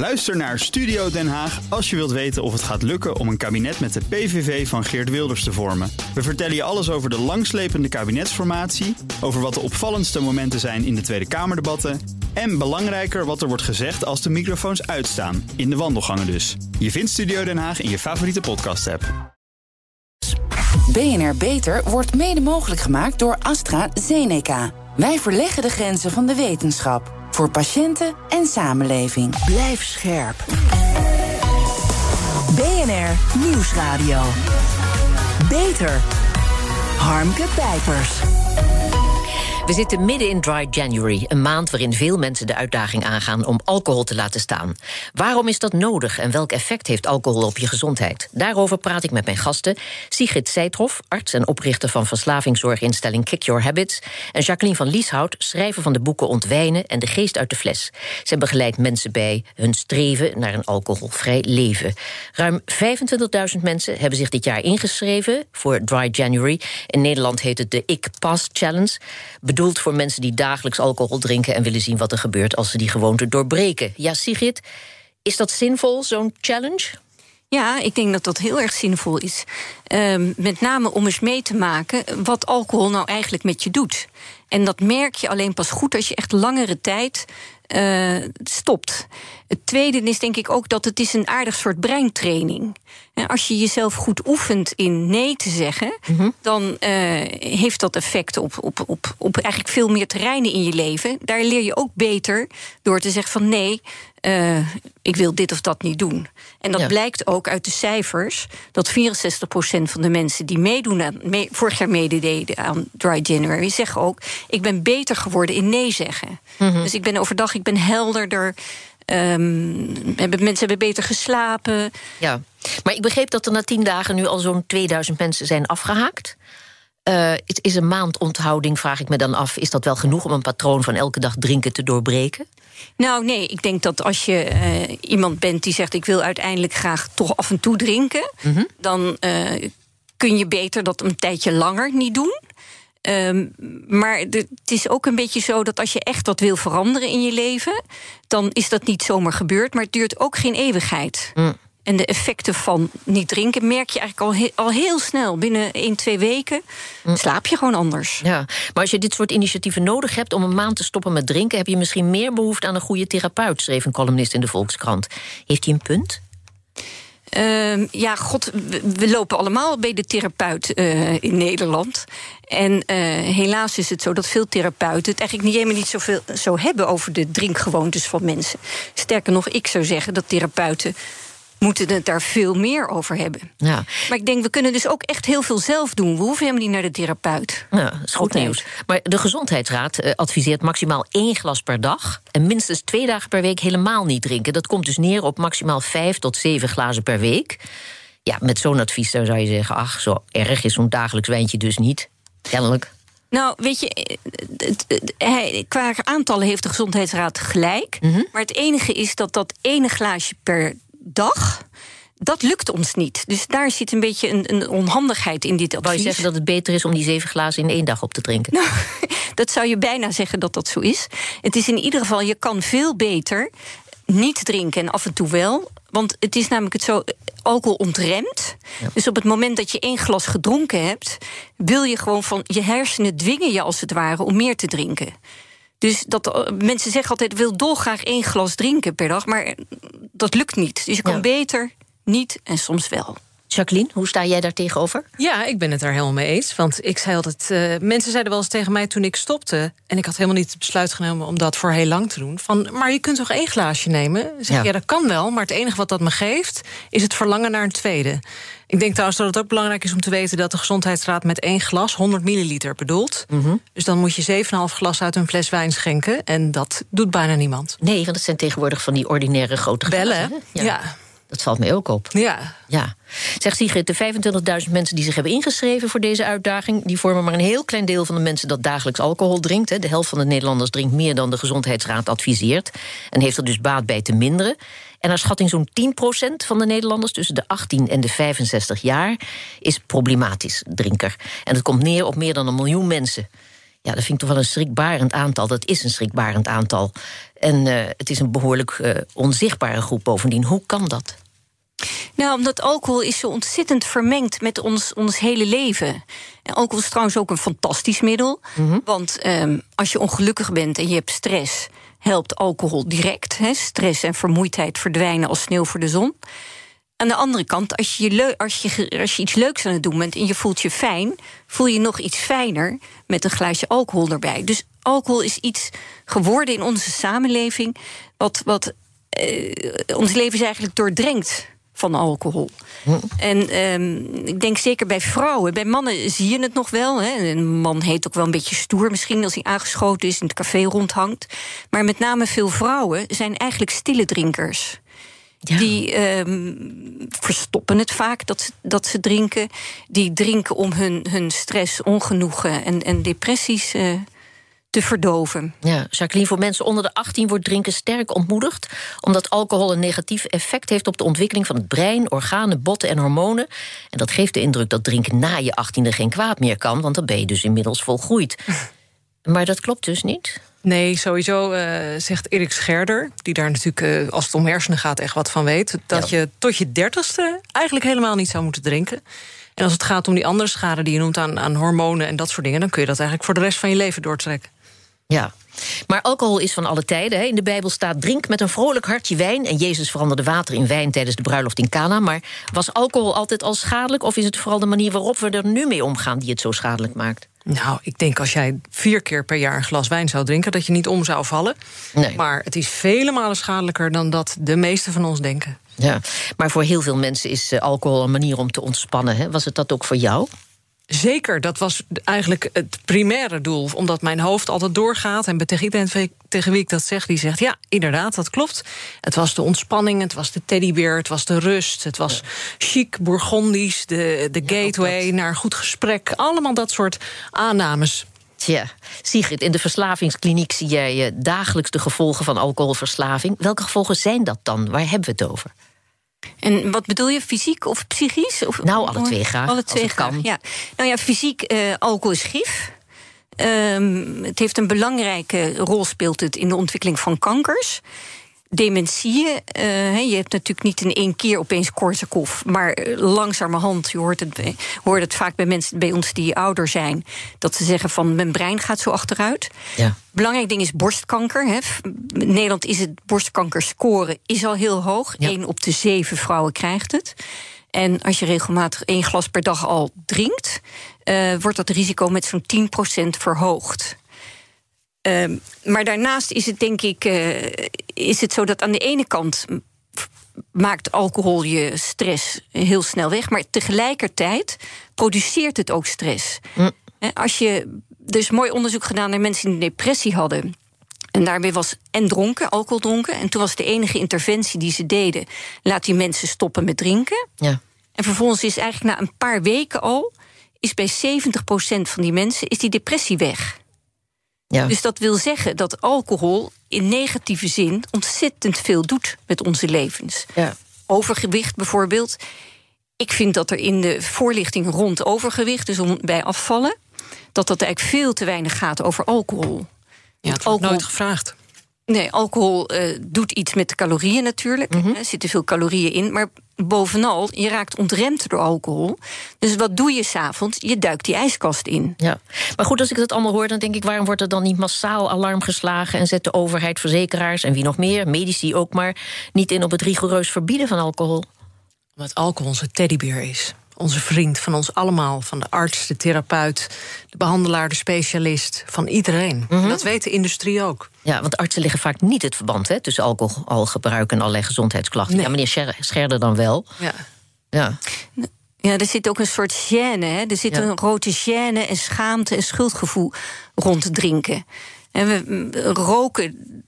Luister naar Studio Den Haag als je wilt weten of het gaat lukken om een kabinet met de PVV van Geert Wilders te vormen. We vertellen je alles over de langslepende kabinetsformatie, over wat de opvallendste momenten zijn in de Tweede Kamerdebatten en belangrijker wat er wordt gezegd als de microfoons uitstaan, in de wandelgangen dus. Je vindt Studio Den Haag in je favoriete podcast-app. BNR Beter wordt mede mogelijk gemaakt door AstraZeneca. Wij verleggen de grenzen van de wetenschap. Voor patiënten en samenleving. Blijf scherp. BNR Nieuwsradio. Beter. Harmke Pijpers. We zitten midden in Dry January, een maand waarin veel mensen de uitdaging aangaan om alcohol te laten staan. Waarom is dat nodig en welk effect heeft alcohol op je gezondheid? Daarover praat ik met mijn gasten. Sigrid Seithoff, arts en oprichter van verslavingszorginstelling Kick Your Habits. En Jacqueline van Lieshout, schrijver van de boeken Ontwijnen en De Geest uit de Fles. Zij begeleidt mensen bij hun streven naar een alcoholvrij leven. Ruim 25.000 mensen hebben zich dit jaar ingeschreven voor Dry January. In Nederland heet het de Ik Pass Challenge bedoeld voor mensen die dagelijks alcohol drinken en willen zien wat er gebeurt als ze die gewoonte doorbreken. Ja, Sigrid, is dat zinvol, zo'n challenge? Ja, ik denk dat dat heel erg zinvol is. Um, met name om eens mee te maken wat alcohol nou eigenlijk met je doet. En dat merk je alleen pas goed als je echt langere tijd uh, stopt. Het tweede is denk ik ook dat het is een aardig soort breintraining. En als je jezelf goed oefent in nee te zeggen, mm-hmm. dan uh, heeft dat effect op, op, op, op eigenlijk veel meer terreinen in je leven. Daar leer je ook beter door te zeggen van nee, uh, ik wil dit of dat niet doen. En dat ja. blijkt ook uit de cijfers dat 64% van de mensen die meedoen aan, mee, vorig jaar medededen aan Dry January, zeggen ook: ik ben beter geworden in nee zeggen. Mm-hmm. Dus ik ben overdag, ik ben helderder. Um, hebben, mensen hebben beter geslapen. Ja, maar ik begreep dat er na tien dagen nu al zo'n 2000 mensen zijn afgehaakt. Uh, het is een maand onthouding, vraag ik me dan af. Is dat wel genoeg om een patroon van elke dag drinken te doorbreken? Nou, nee, ik denk dat als je uh, iemand bent die zegt: Ik wil uiteindelijk graag toch af en toe drinken, mm-hmm. dan uh, kun je beter dat een tijdje langer niet doen. Um, maar het is ook een beetje zo dat als je echt wat wil veranderen in je leven, dan is dat niet zomaar gebeurd, maar het duurt ook geen eeuwigheid. Mm. En de effecten van niet drinken merk je eigenlijk al, he al heel snel. Binnen 1, 2 weken mm. slaap je gewoon anders. Ja, maar als je dit soort initiatieven nodig hebt om een maand te stoppen met drinken, heb je misschien meer behoefte aan een goede therapeut, schreef een columnist in de Volkskrant. Heeft hij een punt? Uh, ja, god, we, lopen allemaal bij de therapeut uh, in Nederland. En uh, helaas is het zo dat veel therapeuten het eigenlijk niet helemaal niet zoveel zo hebben over de drinkgewoontes van mensen. Sterker nog, ik zou zeggen dat therapeuten moeten het daar veel meer over hebben. Ja. Maar ik denk, we kunnen dus ook echt heel veel zelf doen. We hoeven helemaal niet naar de therapeut. Ja, dat is goed nieuws. Maar de Gezondheidsraad uh, adviseert maximaal één glas per dag... en minstens twee dagen per week helemaal niet drinken. Dat komt dus neer op maximaal vijf tot zeven glazen per week. Ja, met zo'n advies zou je zeggen... ach, zo erg is zo'n dagelijks wijntje dus niet. Kennelijk. Nou, weet je, hij, qua aantallen heeft de Gezondheidsraad gelijk. Mm-hmm. Maar het enige is dat dat ene glaasje per dag. Dat lukt ons niet. Dus daar zit een beetje een, een onhandigheid in dit advies. Wou je zeggen dat het beter is om die zeven glazen in één dag op te drinken? Nou, dat zou je bijna zeggen dat dat zo is. Het is in ieder geval, je kan veel beter niet drinken en af en toe wel. Want het is namelijk het zo, alcohol ontremt. Ja. Dus op het moment dat je één glas gedronken hebt... wil je gewoon van, je hersenen dwingen je als het ware om meer te drinken. Dus dat, mensen zeggen altijd, wil dolgraag één glas drinken per dag... maar dat lukt niet. Dus je kan ja. beter niet en soms wel. Jacqueline, hoe sta jij daar tegenover? Ja, ik ben het daar helemaal mee eens. Want ik zei altijd. Uh, mensen zeiden wel eens tegen mij toen ik stopte. En ik had helemaal niet het besluit genomen om dat voor heel lang te doen. Van, maar je kunt toch één glaasje nemen? Zeg, ja. ja, dat kan wel. Maar het enige wat dat me geeft, is het verlangen naar een tweede. Ik denk trouwens dat het ook belangrijk is om te weten dat de Gezondheidsraad met één glas 100 milliliter bedoelt. Mm -hmm. Dus dan moet je 7,5 glas uit een fles wijn schenken. En dat doet bijna niemand. Nee, want het zijn tegenwoordig van die ordinaire grote Bellen. Ja. ja. Dat valt mij ook op. Ja. ja. Zegt Sigrid, de 25.000 mensen die zich hebben ingeschreven voor deze uitdaging... die vormen maar een heel klein deel van de mensen dat dagelijks alcohol drinkt. De helft van de Nederlanders drinkt meer dan de Gezondheidsraad adviseert... en heeft er dus baat bij te minderen. En naar schatting zo'n 10% van de Nederlanders tussen de 18 en de 65 jaar... is problematisch drinker. En het komt neer op meer dan een miljoen mensen... Ja, dat vind ik toch wel een schrikbarend aantal. Dat is een schrikbarend aantal. En uh, het is een behoorlijk uh, onzichtbare groep bovendien. Hoe kan dat? Nou, omdat alcohol is zo ontzettend vermengd met ons, ons hele leven. En alcohol is trouwens ook een fantastisch middel. Mm -hmm. Want um, als je ongelukkig bent en je hebt stress, helpt alcohol direct. Hè? Stress en vermoeidheid verdwijnen als sneeuw voor de zon. Aan de andere kant, als je, als, je, als je iets leuks aan het doen bent en je voelt je fijn, voel je nog iets fijner met een glaasje alcohol erbij. Dus alcohol is iets geworden in onze samenleving, wat, wat uh, ons leven is eigenlijk doordrenkt van alcohol. Hm. En um, ik denk zeker bij vrouwen. Bij mannen zie je het nog wel. Hè. Een man heet ook wel een beetje stoer misschien als hij aangeschoten is in het café rondhangt. Maar met name veel vrouwen zijn eigenlijk stille drinkers. Ja. Die um, verstoppen het vaak dat ze, dat ze drinken. Die drinken om hun, hun stress, ongenoegen en, en depressies uh, te verdoven. Ja, Jacqueline, voor mensen onder de 18 wordt drinken sterk ontmoedigd... omdat alcohol een negatief effect heeft op de ontwikkeling van het brein... organen, botten en hormonen. En dat geeft de indruk dat drinken na je 18e geen kwaad meer kan... want dan ben je dus inmiddels volgroeid. maar dat klopt dus niet? Nee, sowieso uh, zegt Erik Scherder, die daar natuurlijk uh, als het om hersenen gaat echt wat van weet, dat ja. je tot je dertigste eigenlijk helemaal niet zou moeten drinken. En als het gaat om die andere schade die je noemt aan, aan hormonen en dat soort dingen, dan kun je dat eigenlijk voor de rest van je leven doortrekken. Ja, maar alcohol is van alle tijden. Hè. In de Bijbel staat: drink met een vrolijk hartje wijn. En Jezus veranderde water in wijn tijdens de bruiloft in Cana. Maar was alcohol altijd al schadelijk? Of is het vooral de manier waarop we er nu mee omgaan die het zo schadelijk maakt? Nou, ik denk als jij vier keer per jaar een glas wijn zou drinken, dat je niet om zou vallen. Nee. Maar het is vele malen schadelijker dan dat de meeste van ons denken. Ja, maar voor heel veel mensen is uh, alcohol een manier om te ontspannen. Hè? Was het dat ook voor jou? Zeker, dat was eigenlijk het primaire doel. Omdat mijn hoofd altijd doorgaat. En tegen tegen wie ik dat zeg, die zegt... ja, inderdaad, dat klopt. Het was de ontspanning, het was de teddybeer, het was de rust... het was ja. chic, Bourgondisch, de, de ja, gateway naar goed gesprek. Allemaal dat soort aannames. Tja, Sigrid, in de verslavingskliniek zie jij uh, dagelijks de gevolgen van alcoholverslaving. Welke gevolgen zijn dat dan? Waar hebben we het over? En wat bedoel je, fysiek of psychisch? Of, nou, alle twee graag. Alle twee graag, ja. Nou ja, fysiek, uh, alcohol is gif. Um, het heeft een belangrijke rol speelt het in de ontwikkeling van kankers. Dementie, uh, je hebt natuurlijk niet in één keer opeens Korsakoff, maar langzamerhand, je hoort het, hoort het vaak bij mensen bij ons die ouder zijn, dat ze zeggen van mijn brein gaat zo achteruit. Ja. Belangrijk ding is borstkanker. Hè. In Nederland is het borstkankerscore is al heel hoog. Ja. Eén op de zeven vrouwen krijgt het. En als je regelmatig één glas per dag al drinkt, uh, wordt dat risico met zo'n 10% verhoogd. Uh, maar daarnaast is het denk ik uh, is het zo dat aan de ene kant maakt alcohol je stress heel snel weg, maar tegelijkertijd produceert het ook stress. Mm. Als je er is mooi onderzoek gedaan naar mensen die een depressie hadden. En daarbij was en dronken, alcohol dronken. En toen was de enige interventie die ze deden: laat die mensen stoppen met drinken. Ja. En vervolgens is eigenlijk na een paar weken al, is bij 70% van die mensen is die depressie weg. Ja. Dus dat wil zeggen dat alcohol in negatieve zin ontzettend veel doet met onze levens. Ja. Overgewicht bijvoorbeeld. Ik vind dat er in de voorlichting rond overgewicht, dus om, bij afvallen, dat dat eigenlijk veel te weinig gaat over alcohol. Ja, het wordt nooit gevraagd. Nee, alcohol uh, doet iets met de calorieën natuurlijk. Mhm. Er zitten veel calorieën in. Maar bovenal, je raakt ontremd door alcohol. Dus wat doe je s'avonds? Je duikt die ijskast in. Ja, maar goed, als ik dat allemaal hoor, dan denk ik... waarom wordt er dan niet massaal alarm geslagen... en zet de overheid, verzekeraars en wie nog meer, medici ook maar... niet in op het rigoureus verbieden van alcohol? Omdat alcohol onze teddybeer is onze vriend, van ons allemaal. Van de arts, de therapeut, de behandelaar, de specialist. Van iedereen. Mhm. Mm -hmm. Dat weet de industrie ook. Ja, want artsen leggen vaak niet het verband hè, tussen alcoholgebruik en allerlei gezondheidsklachten. Nee. Ja, meneer Scherder dan wel. Ja. Ja. Ja, er zit ook een soort gêne. Hè? Er zit Ja. een grote gêne en schaamte en schuldgevoel rond drinken. En we mm, roken,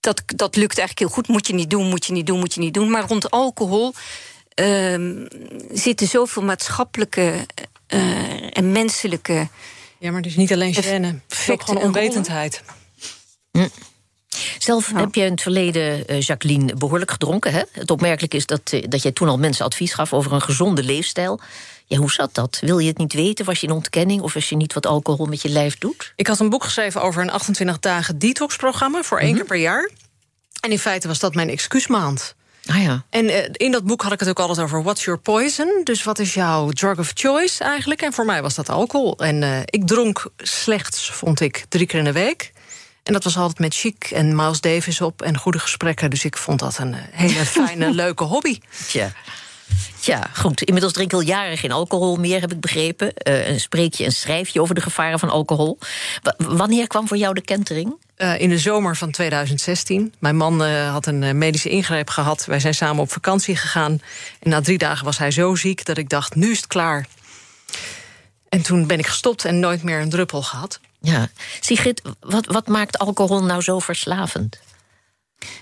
dat, dat lukt eigenlijk heel goed. Moet je niet doen, moet je niet doen, moet je niet doen. Maar rond alcohol ehm, zitten zoveel maatschappelijke eh, en menselijke. Ja, maar het is niet alleen gêne. Het gewoon en onwetendheid. Zelf Ja. heb je in het verleden, eh, Jacqueline, behoorlijk gedronken. Hè? Het opmerkelijk is dat, eh, dat jij toen al mensen advies gaf over een gezonde leefstijl. Ja, hoe zat dat? Wil je het niet weten? Was je in ontkenning of was je niet wat alcohol met je lijf doet? Ik had een boek geschreven over een 28 dagen detox-programma voor één Mhm. keer per jaar. En in feite was dat mijn excuusmaand. Ah ja. En eh, in dat boek had ik het ook altijd over what's your poison. Dus wat is jouw drug of choice eigenlijk? En voor mij was dat alcohol. En eh, ik dronk slechts, vond ik, drie keer in de week. En dat was altijd met Chic en Miles Davis op en goede gesprekken. Dus ik vond dat een eh, hele fijne, leuke hobby. Tja. Tja, goed. Inmiddels drink ik al jaren geen alcohol meer, heb ik begrepen. Eh spreek je en schrijf je over de gevaren van alcohol. Wa- wanneer kwam voor jou de kentering? Eh, in de zomer van 2016. Mijn man eh, had een eh, medische ingreep gehad. Wij zijn samen op vakantie gegaan. En na drie dagen was hij zo ziek dat ik dacht, nu is het klaar. En toen ben ik gestopt en nooit meer een druppel gehad. Ja. Sigrid, wat, wat maakt alcohol nou zo verslavend?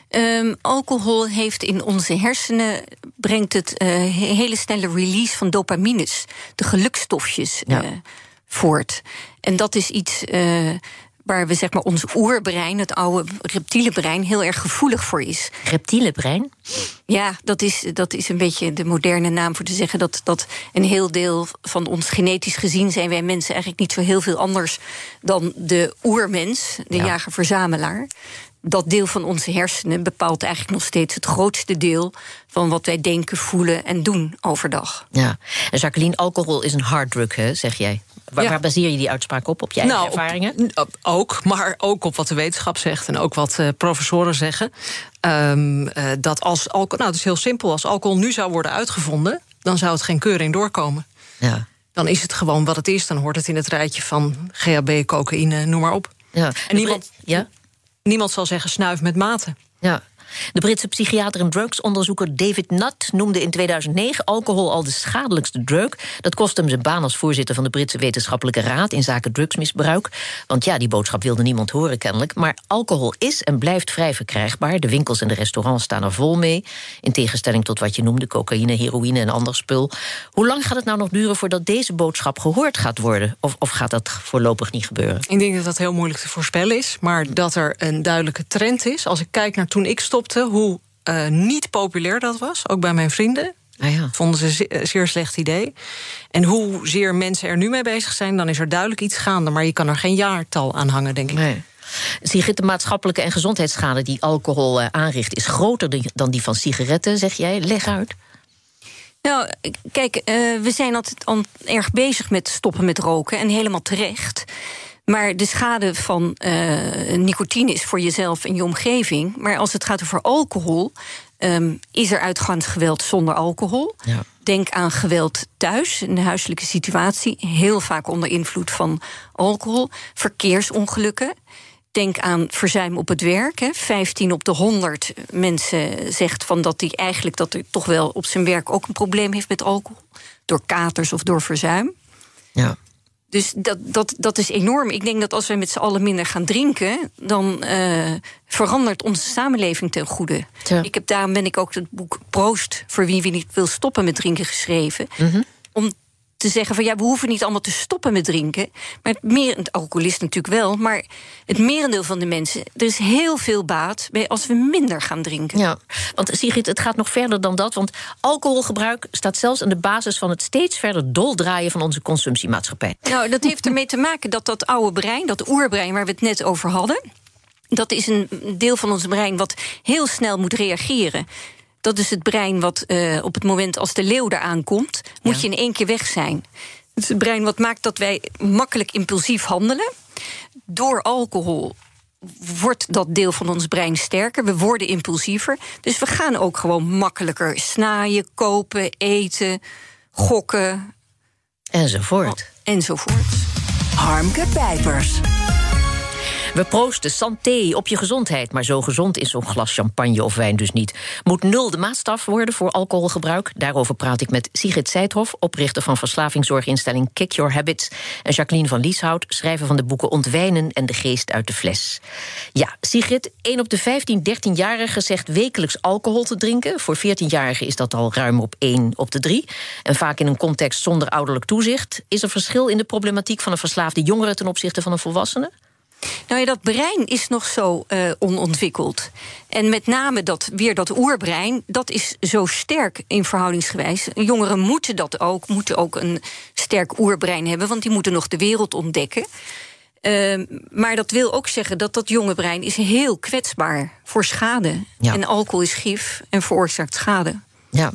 Ehm, alcohol heeft in onze hersenen brengt het eh, he- hele snelle release van dopamines, de gelukstofjes, Ja. eh, voort. En dat is iets eh, waar we zeg maar ons oerbrein, het oude reptiele brein, heel erg gevoelig voor is. Reptiele brein? Ja, dat is, dat is een beetje de moderne naam voor te zeggen dat, dat een heel deel van ons genetisch gezien zijn wij mensen eigenlijk niet zo heel veel anders dan de oermens, de Ja. jager-verzamelaar. Dat deel van onze hersenen bepaalt eigenlijk nog steeds het grootste deel van wat wij denken, voelen en doen overdag. Ja. En Jacqueline, alcohol is een harddrug, hè, zeg jij. Waar, Ja. waar baseer je die uitspraak op? Op je eigen Nou, ervaringen? op- ook, maar ook op wat de wetenschap zegt en ook wat eh, professoren zeggen. Ehm, eh, dat als alcohol, nou, het is heel simpel. Als alcohol nu zou worden uitgevonden, dan zou het geen keuring doorkomen. Ja. Dan is het gewoon wat het is. Dan hoort het in het rijtje van GHB, cocaïne, noem maar op. ja. En niemand, Ja? niemand zal zeggen snuif met mate. Ja. De Britse psychiater en drugsonderzoeker David Nutt noemde in 2009 alcohol al de schadelijkste drug. Dat kost hem zijn baan als voorzitter van de Britse Wetenschappelijke Raad in zaken drugsmisbruik. Want ja, die boodschap wilde niemand horen kennelijk. Maar alcohol is en blijft vrij verkrijgbaar. De winkels en de restaurants staan er vol mee. In tegenstelling tot wat je noemde, cocaïne, heroïne en ander spul. Hoe lang gaat het nou nog duren voordat deze boodschap gehoord gaat worden? Of, of gaat dat voorlopig niet gebeuren? Ik denk dat dat heel moeilijk te voorspellen is. Maar dat er een duidelijke trend is. Als ik kijk naar toen ik stopte, hoe eh, niet populair dat was. Ook bij mijn vrienden. Ah ja. Vonden ze een zeer, zeer slecht idee. En hoezeer mensen er nu mee bezig zijn, dan is er duidelijk iets gaande. Maar je kan er geen jaartal aan hangen, denk ik. Nee. Sigrid, de maatschappelijke en gezondheidsschade die alcohol eh, aanricht... is groter dan die van sigaretten, zeg jij. Leg uit. Nou, kijk, eh, we zijn altijd al erg bezig met stoppen met roken en helemaal terecht. Maar de schade van eh, nicotine is voor jezelf en je omgeving. Maar als het gaat over alcohol, ehm, is er uitgaansgeweld zonder alcohol. Ja. Denk aan geweld thuis, in de huiselijke situatie, heel vaak onder invloed van alcohol. Verkeersongelukken. Denk aan verzuim op het werk. Hè. 15 op de 100 mensen zegt van dat hij eigenlijk dat er toch wel op zijn werk ook een probleem heeft met alcohol. Door katers of door verzuim. Ja. Dus dat, dat, dat is enorm. Ik denk dat als we met z'n allen minder gaan drinken, dan eh, verandert onze samenleving ten goede. Ik heb, daarom ben ik ook het boek Proost, voor wie wie niet wil stoppen met drinken, geschreven. Mhm. Om te zeggen van ja, we hoeven niet allemaal te stoppen met drinken. Maar het, meer, het alcoholist natuurlijk wel, maar het merendeel van de mensen, er is heel veel baat bij als we minder gaan drinken. ja. Want Sigrid, het gaat nog verder dan dat. Want alcoholgebruik staat zelfs aan de basis van het steeds verder doldraaien van onze consumptiemaatschappij. Nou, dat heeft ermee te maken dat dat oude brein, dat oerbrein waar we het net over hadden, dat is een deel van ons brein wat heel snel moet reageren. Dat is het brein wat eh, op het moment als de leeuw er aankomt, moet Ja. je in één keer weg zijn. Het is het brein wat maakt dat wij makkelijk impulsief handelen. Door alcohol wordt dat deel van ons brein sterker. We worden impulsiever. Dus we gaan ook gewoon makkelijker snaaien, kopen, eten, gokken Enzovoort. enzovoort. Harmke Pijpers. We proosten santé op je gezondheid. Maar zo gezond is zo'n glas champagne of wijn dus niet. Moet nul de maatstaf worden voor alcoholgebruik? Daarover praat ik met Sigrid Seithoff, oprichter van verslavingszorginstelling Kick Your Habits. En Jacqueline van Lieshout, schrijver van de boeken Ontwijnen en De Geest uit de Fles. Ja, Sigrid, 1 op de 15, 13-jarigen zegt wekelijks alcohol te drinken. Voor 14-jarigen is dat al ruim op 1 op de 3. En vaak in een context zonder ouderlijk toezicht. Is er verschil in de problematiek van een verslaafde jongere ten opzichte van een volwassene? Nou ja, dat brein is nog zo uh, onontwikkeld. En met name dat, weer dat oerbrein, dat is zo sterk in verhoudingsgewijs. Jongeren moeten dat ook, moeten ook een sterk oerbrein hebben, want die moeten nog de wereld ontdekken. Uh, maar dat wil ook zeggen dat dat jonge brein is heel kwetsbaar voor schade. Ja. En alcohol is gif en veroorzaakt schade. Ja,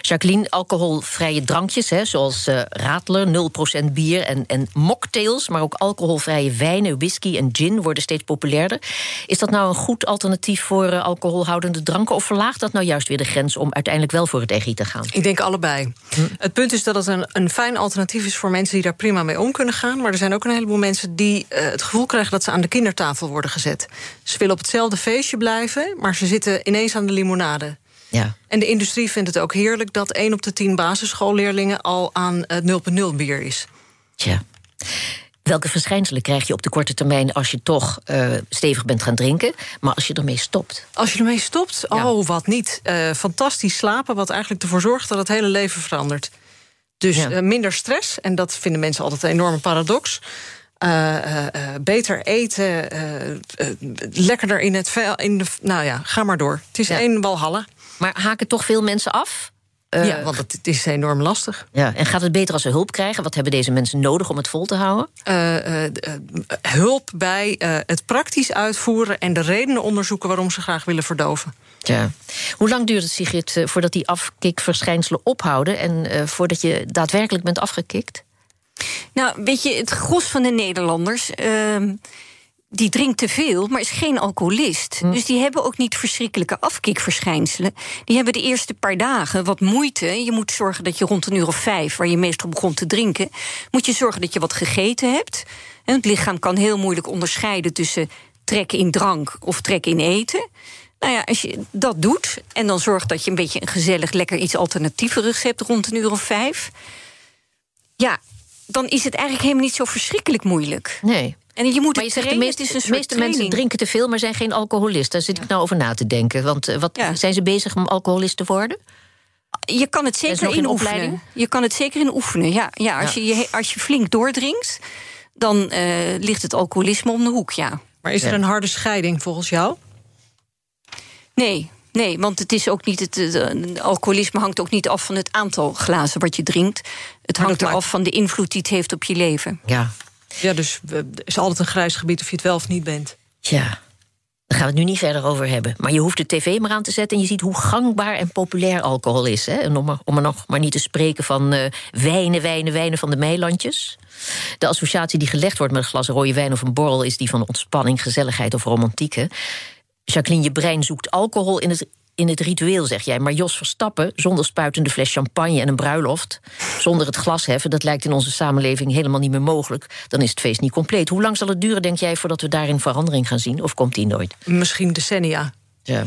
Jacqueline, alcoholvrije drankjes, hè, zoals uh, Radler, 0% bier en, en mocktails, maar ook alcoholvrije wijnen, whisky en gin worden steeds populairder. Is dat nou een goed alternatief voor uh, alcoholhoudende dranken, of verlaagt dat nou juist weer de grens om uiteindelijk wel voor het EGI te gaan? Ik denk allebei. Het punt is dat het een, een fijn alternatief is voor mensen die daar prima mee om kunnen gaan, maar er zijn ook een heleboel mensen die uh, het gevoel krijgen dat ze aan de kindertafel worden gezet. Ze willen op hetzelfde feestje blijven, maar ze zitten ineens aan de limonade. Ja. En de industrie vindt het ook heerlijk dat 1 op de 10 basisschoolleerlingen al aan het 0,0 bier is. Tja. Welke verschijnselen krijg je op de korte termijn als je toch uh, stevig bent gaan drinken, maar als je ermee stopt? Als je ermee stopt, oh wat niet. Uh, fantastisch slapen, wat eigenlijk ervoor zorgt dat het hele leven verandert. Dus ja. uh, minder stress, en dat vinden mensen altijd een enorme paradox. beter eten, lekkerder in het vel. In de, nou ja, ga maar door. Het is ja. één walhalla. Maar haken toch veel mensen af? Uh, ja, want het is enorm lastig. Ja, en gaat het beter als ze hulp krijgen? Wat hebben deze mensen nodig om het vol te houden? Uh, uh, hulp bij het praktisch uitvoeren en de redenen onderzoeken waarom ze graag willen verdoven. Ja. Hoe lang duurt het, Sigrid, voordat die afkikverschijnselen ophouden en voordat je daadwerkelijk bent afgekikt? Nou, weet je, het gros van de Nederlanders ehm, die drinkt te veel, maar is geen alcoholist. Hm. Dus die hebben ook niet verschrikkelijke afkikverschijnselen. Die hebben de eerste paar dagen wat moeite. Je moet zorgen dat je rond een uur of vijf, waar je meestal begon te drinken, moet je zorgen dat je wat gegeten hebt. En het lichaam kan heel moeilijk onderscheiden tussen trekken in drank of trekken in eten. Nou ja, als je dat doet en dan zorgt dat je een beetje een gezellig, lekker iets alternatieverigs hebt rond een uur of vijf. Ja, dan is het eigenlijk helemaal niet zo verschrikkelijk moeilijk. Nee. En je moet maar je zegt, de meeste, de meeste mensen drinken te veel, maar zijn geen alcoholisten. Daar zit ik nou over na te denken. Want uh, wat, zijn ze bezig om alcoholist te worden? Je kan het zeker in oefenen. Je kan het zeker in oefenen, ja. ja, als, Je, als je flink doordrinkt, dan uh, ligt het alcoholisme om de hoek, ja. Maar is er een harde scheiding volgens jou? Nee, Nee, want het is ook niet het, het, alcoholisme hangt ook niet af van het aantal glazen wat je drinkt. Het hangt eraf van de invloed die het heeft op je leven. Ja, ja, dus er is altijd een grijs gebied of je het wel of niet bent. Ja, daar gaan we het nu niet verder over hebben. Maar je hoeft de tv maar aan te zetten en je ziet hoe gangbaar en populair alcohol is. Hè? En om, er, om er nog maar niet te spreken van uh, wijnen, wijnen, wijnen van de meilandjes. De associatie die gelegd wordt met een glas rode wijn of een borrel is die van ontspanning, gezelligheid of romantiek. Jacqueline, je brein zoekt alcohol in het in het ritueel, zeg jij. Maar Jos Verstappen, zonder spuitende fles champagne en een bruiloft... zonder het glas heffen, dat lijkt in onze samenleving helemaal niet meer mogelijk. Dan is het feest niet compleet. Hoe lang zal het duren, denk jij, voordat we daarin verandering gaan zien? Of komt die nooit? Misschien decennia. Ja.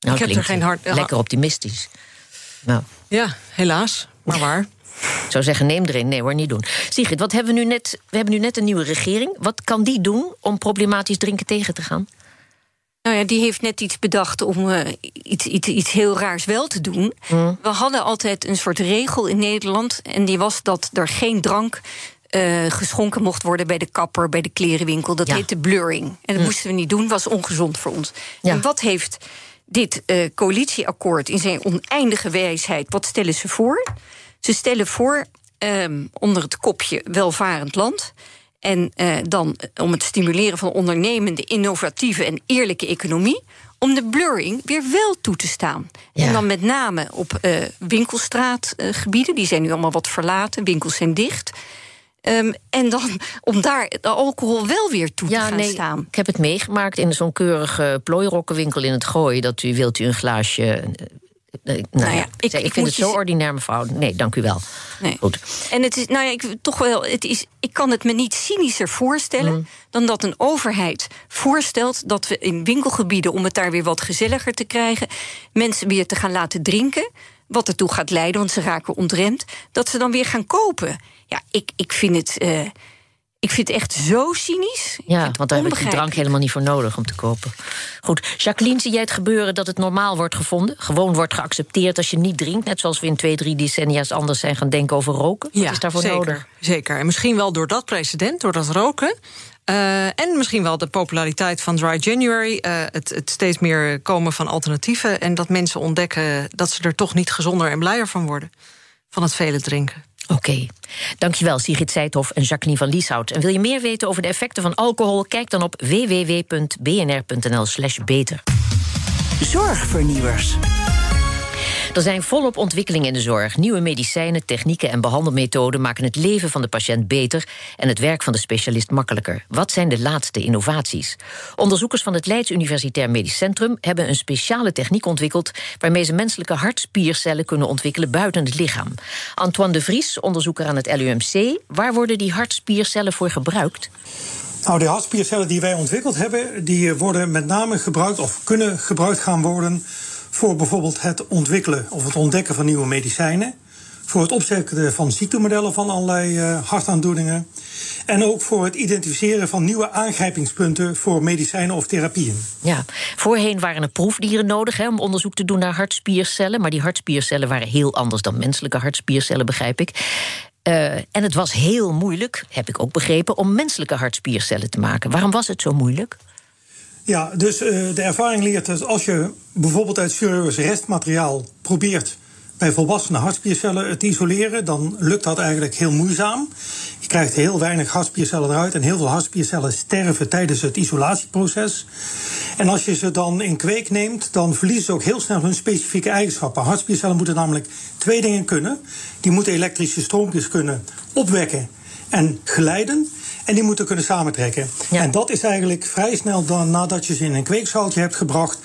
Nou, ik heb er geen hart... Lekker optimistisch. Nou. Ja, helaas. Maar waar. Ik zou zeggen, neem erin. Nee hoor, niet doen. Sigrid, wat hebben we nu net? We hebben nu net een nieuwe regering. Wat kan die doen om problematisch drinken tegen te gaan? Nou ja, die heeft net iets bedacht om uh, iets, iets, iets heel raars wel te doen. Mm. We hadden altijd een soort regel in Nederland. En die was dat er geen drank uh, geschonken mocht worden bij de kapper, bij de klerenwinkel. Dat ja. heette blurring. En dat mm. moesten we niet doen, was ongezond voor ons. Ja. En wat heeft dit uh, coalitieakkoord in zijn oneindige wijsheid, wat stellen ze voor? Ze stellen voor um, onder het kopje welvarend land en uh, dan eh, om het stimuleren van ondernemende, innovatieve en eerlijke economie. Om de blurring weer wel toe te staan. Ja. En dan met name op uh, winkelstraatgebieden. die zijn nu allemaal wat verlaten, winkels zijn dicht. Um, en dan om daar de alcohol wel weer toe ja, te gaan nee, staan. Ik heb het meegemaakt in zo'n keurige plooirokkenwinkel in het Gooi. Dat u wilt u een glaasje nou, nou ja, ik, ik, vind het zo ordinair, mevrouw. Nee, dank u wel. Nee. Goed. En het is, nou ja, ik, toch wel, het is, ik kan het me niet cynischer voorstellen mm. dan dat een overheid voorstelt dat we in winkelgebieden, om het daar weer wat gezelliger te krijgen, mensen weer te gaan laten drinken. Wat ertoe gaat leiden, want ze raken ontremd, dat ze dan weer gaan kopen. Ja, ik, ik vind het. Uh, ik vind het echt zo cynisch. Ja, want daar heb je drank helemaal niet voor nodig om te kopen. Goed, Jacqueline, zie jij het gebeuren dat het normaal wordt gevonden? Gewoon wordt geaccepteerd als je niet drinkt? Net zoals we in twee, drie decennia's anders zijn gaan denken over roken? Wat ja, is daarvoor zeker, nodig? Zeker. En misschien wel door dat precedent, door dat roken... Uh, en misschien wel de populariteit van Dry January. Uh, het, het, steeds meer komen van alternatieven. En dat mensen ontdekken dat ze er toch niet gezonder en blijer van worden. Van het vele drinken. Oké. Okay. Dankjewel, Sigrid Seithoff en Jacqueline van Lieshout. En wil je meer weten over de effecten van alcohol? Kijk dan op www.bnr.nl/slash beter. Zorgvernieuwers. Er zijn volop ontwikkelingen in de zorg. Nieuwe medicijnen, technieken en behandelmethoden maken het leven van de patiënt beter en het werk van de specialist makkelijker. Wat zijn de laatste innovaties? Onderzoekers van het Leids Universitair Medisch Centrum hebben een speciale techniek ontwikkeld waarmee ze menselijke hartspiercellen kunnen ontwikkelen buiten het lichaam. Antoine de Vries, onderzoeker aan het LUMC, waar worden die hartspiercellen voor gebruikt? Nou, de hartspiercellen die wij ontwikkeld hebben, die worden met name gebruikt of kunnen gebruikt gaan worden voor bijvoorbeeld het ontwikkelen of het ontdekken van nieuwe medicijnen. Voor het opzetten van ziektemodellen van allerlei uh, hartaandoeningen. En ook voor het identificeren van nieuwe aangrijpingspunten voor medicijnen of therapieën. Ja, voorheen waren er proefdieren nodig hè, om onderzoek te doen naar hartspiercellen. Maar die hartspiercellen waren heel anders dan menselijke hartspiercellen, begrijp ik. Uh, en het was heel moeilijk, heb ik ook begrepen, om menselijke hartspiercellen te maken. Waarom was het zo moeilijk? Ja, dus uh, de ervaring leert dat als je bijvoorbeeld uit serieus restmateriaal probeert bij volwassenen hartspiercellen te isoleren, dan lukt dat eigenlijk heel moeizaam. Je krijgt heel weinig hartspiercellen eruit en heel veel hartspiercellen sterven tijdens het isolatieproces. En als je ze dan in kweek neemt, dan verliezen ze ook heel snel hun specifieke eigenschappen. Hartspiercellen moeten namelijk twee dingen kunnen. Die moeten elektrische stroompjes kunnen opwekken en geleiden. En die moeten kunnen samentrekken. En dat is eigenlijk vrij snel dan, nadat je ze in een kweekschaaltje hebt gebracht,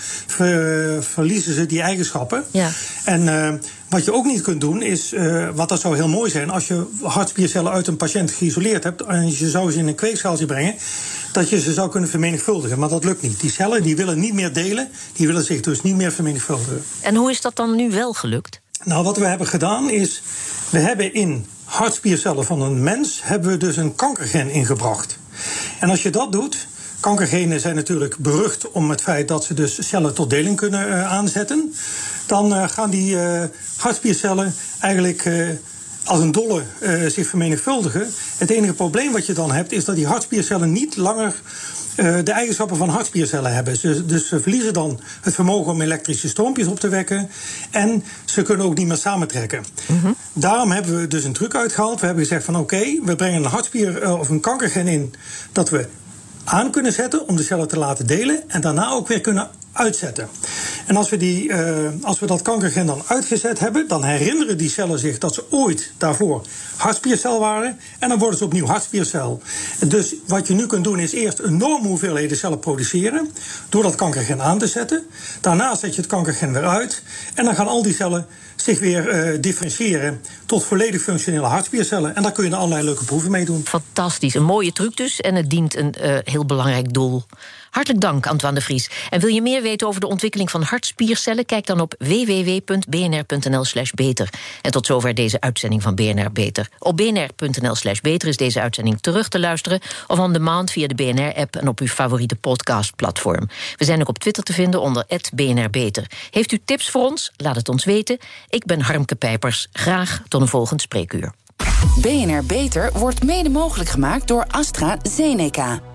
verliezen ze die eigenschappen. Ja. En uh, wat je ook niet kunt doen is, uh, wat dat zou heel mooi zijn, als je hartspiercellen uit een patiënt geïsoleerd hebt en je zou ze in een kweekschaaltje brengen, dat je ze zou kunnen vermenigvuldigen. Maar dat lukt niet. Die cellen die willen niet meer delen, die willen zich dus niet meer vermenigvuldigen. En hoe is dat dan nu wel gelukt? Nou, wat we hebben gedaan is, we hebben in hartspiercellen van een mens hebben we dus een kankergen ingebracht. En als je dat doet, kankergenen zijn natuurlijk berucht om het feit dat ze dus cellen tot deling kunnen uh, aanzetten. Dan uh, gaan die uh, hartspiercellen eigenlijk als een dolle zich vermenigvuldigen. Het enige probleem wat je dan hebt is dat die hartspiercellen niet langer uh, de eigenschappen van hartspiercellen hebben. Ze, dus ze verliezen dan het vermogen om elektrische stroompjes op te wekken. En ze kunnen ook niet meer samentrekken. Mm Daarom hebben we dus een truc uitgehaald. We hebben gezegd van oké, okay, we brengen een hartspier uh, of een kankergen in dat we aan kunnen zetten om de cellen te laten delen. En daarna ook weer kunnen uitzetten. En als we, die, uh, als we dat kankergen dan uitgezet hebben, dan herinneren die cellen zich dat ze ooit daarvoor hartspiercel waren. En dan worden ze opnieuw hartspiercel. Dus wat je nu kunt doen is eerst enorme hoeveelheden cellen produceren. Door dat kankergen aan te zetten. Daarna zet je het kankergen weer uit. En dan gaan al die cellen zich weer uh, differentiëren tot volledig functionele hartspiercellen. En daar kun je er allerlei leuke proeven mee doen. Fantastisch. Een mooie truc dus. En het dient een uh, heel belangrijk doel. Hartelijk dank, Antoine de Vries. En wil je meer weten over de ontwikkeling van hartspiercellen? Kijk dan op www.bnr.nl/slash beter. En tot zover deze uitzending van BNR Beter. Op bnr.nl/slash beter is deze uitzending terug te luisteren of on demand via de BNR-app en op uw favoriete podcastplatform. We zijn ook op Twitter te vinden onder BNR Beter. Heeft u tips voor ons? Laat het ons weten. Ik ben Harmke Pijpers. Graag tot een volgend spreekuur. BNR Beter wordt mede mogelijk gemaakt door AstraZeneca.